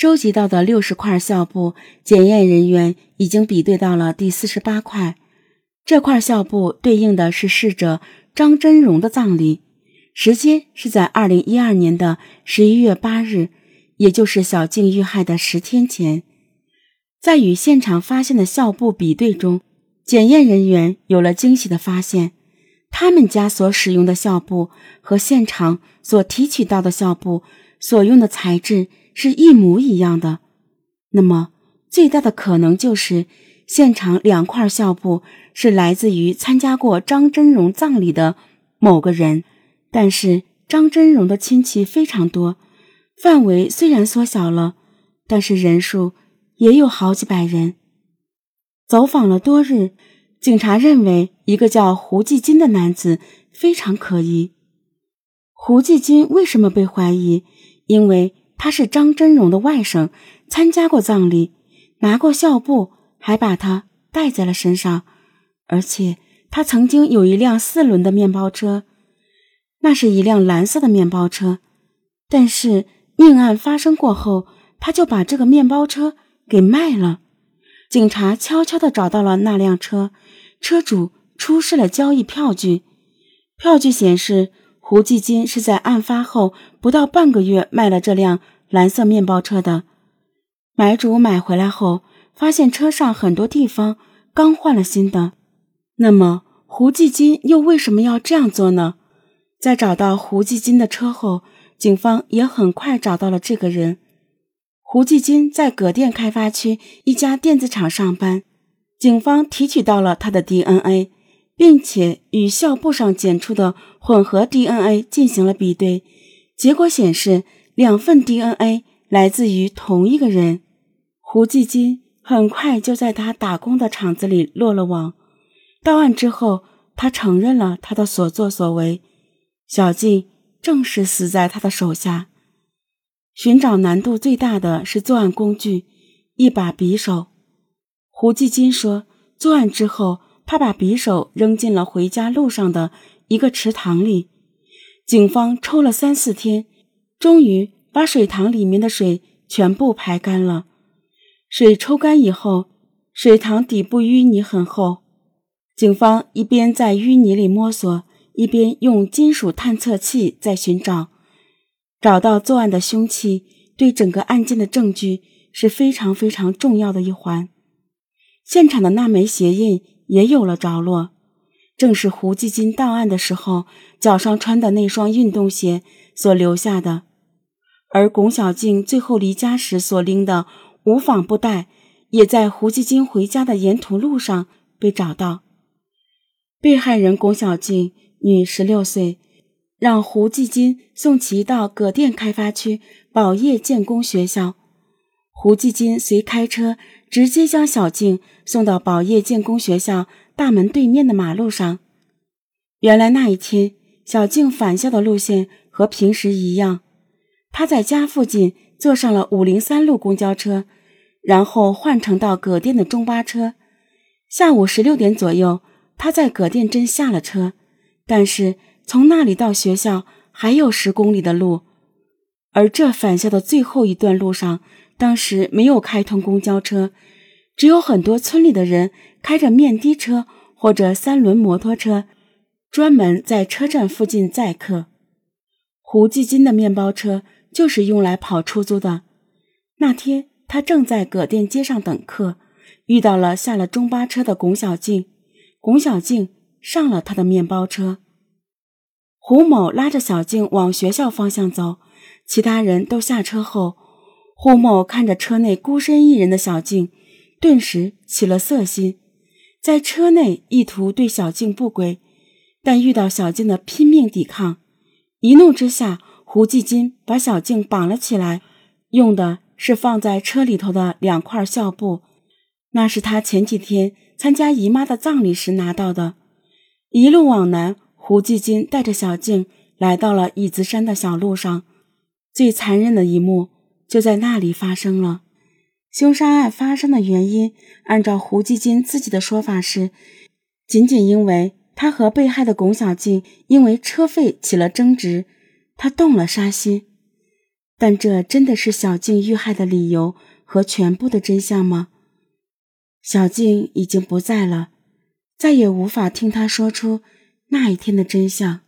收集到的六十块校布，检验人员已经比对到了第四十八块。这块校布对应的是逝者张真荣的葬礼，时间是在二零一二年的十一月八日，也就是小静遇害的十天前。在与现场发现的校布比对中，检验人员有了惊喜的发现：他们家所使用的校布和现场所提取到的校布所用的材质。是一模一样的，那么最大的可能就是现场两块校布是来自于参加过张真荣葬礼的某个人。但是张真荣的亲戚非常多，范围虽然缩小了，但是人数也有好几百人。走访了多日，警察认为一个叫胡继金的男子非常可疑。胡继金为什么被怀疑？因为。他是张真荣的外甥，参加过葬礼，拿过孝布，还把他带在了身上。而且他曾经有一辆四轮的面包车，那是一辆蓝色的面包车。但是命案发生过后，他就把这个面包车给卖了。警察悄悄地找到了那辆车，车主出示了交易票据，票据显示。胡继金是在案发后不到半个月卖了这辆蓝色面包车的。买主买回来后，发现车上很多地方刚换了新的。那么，胡继金又为什么要这样做呢？在找到胡继金的车后，警方也很快找到了这个人。胡继金在葛店开发区一家电子厂上班，警方提取到了他的 DNA。并且与校布上检出的混合 DNA 进行了比对，结果显示两份 DNA 来自于同一个人。胡继金很快就在他打工的厂子里落了网。到案之后，他承认了他的所作所为，小静正是死在他的手下。寻找难度最大的是作案工具——一把匕首。胡继金说，作案之后。他把匕首扔进了回家路上的一个池塘里，警方抽了三四天，终于把水塘里面的水全部排干了。水抽干以后，水塘底部淤泥很厚，警方一边在淤泥里摸索，一边用金属探测器在寻找。找到作案的凶器，对整个案件的证据是非常非常重要的一环。现场的那枚鞋印。也有了着落，正是胡继金到案的时候脚上穿的那双运动鞋所留下的，而龚小静最后离家时所拎的无纺布袋，也在胡继金回家的沿途路上被找到。被害人龚小静，女，十六岁，让胡继金送其到葛店开发区宝业建工学校。胡继金随开车直接将小静送到宝业建工学校大门对面的马路上。原来那一天，小静返校的路线和平时一样，她在家附近坐上了五零三路公交车，然后换乘到葛店的中巴车。下午十六点左右，她在葛店镇下了车，但是从那里到学校还有十公里的路，而这返校的最后一段路上。当时没有开通公交车，只有很多村里的人开着面的车或者三轮摩托车，专门在车站附近载客。胡继金的面包车就是用来跑出租的。那天他正在葛店街上等客，遇到了下了中巴车的龚小静，龚小静上了他的面包车。胡某拉着小静往学校方向走，其他人都下车后。胡某看着车内孤身一人的小静，顿时起了色心，在车内意图对小静不轨，但遇到小静的拼命抵抗，一怒之下，胡继金把小静绑了起来，用的是放在车里头的两块孝布，那是他前几天参加姨妈的葬礼时拿到的。一路往南，胡继金带着小静来到了椅子山的小路上，最残忍的一幕。就在那里发生了凶杀案发生的原因，按照胡继金自己的说法是，仅仅因为他和被害的龚小静因为车费起了争执，他动了杀心。但这真的是小静遇害的理由和全部的真相吗？小静已经不在了，再也无法听他说出那一天的真相。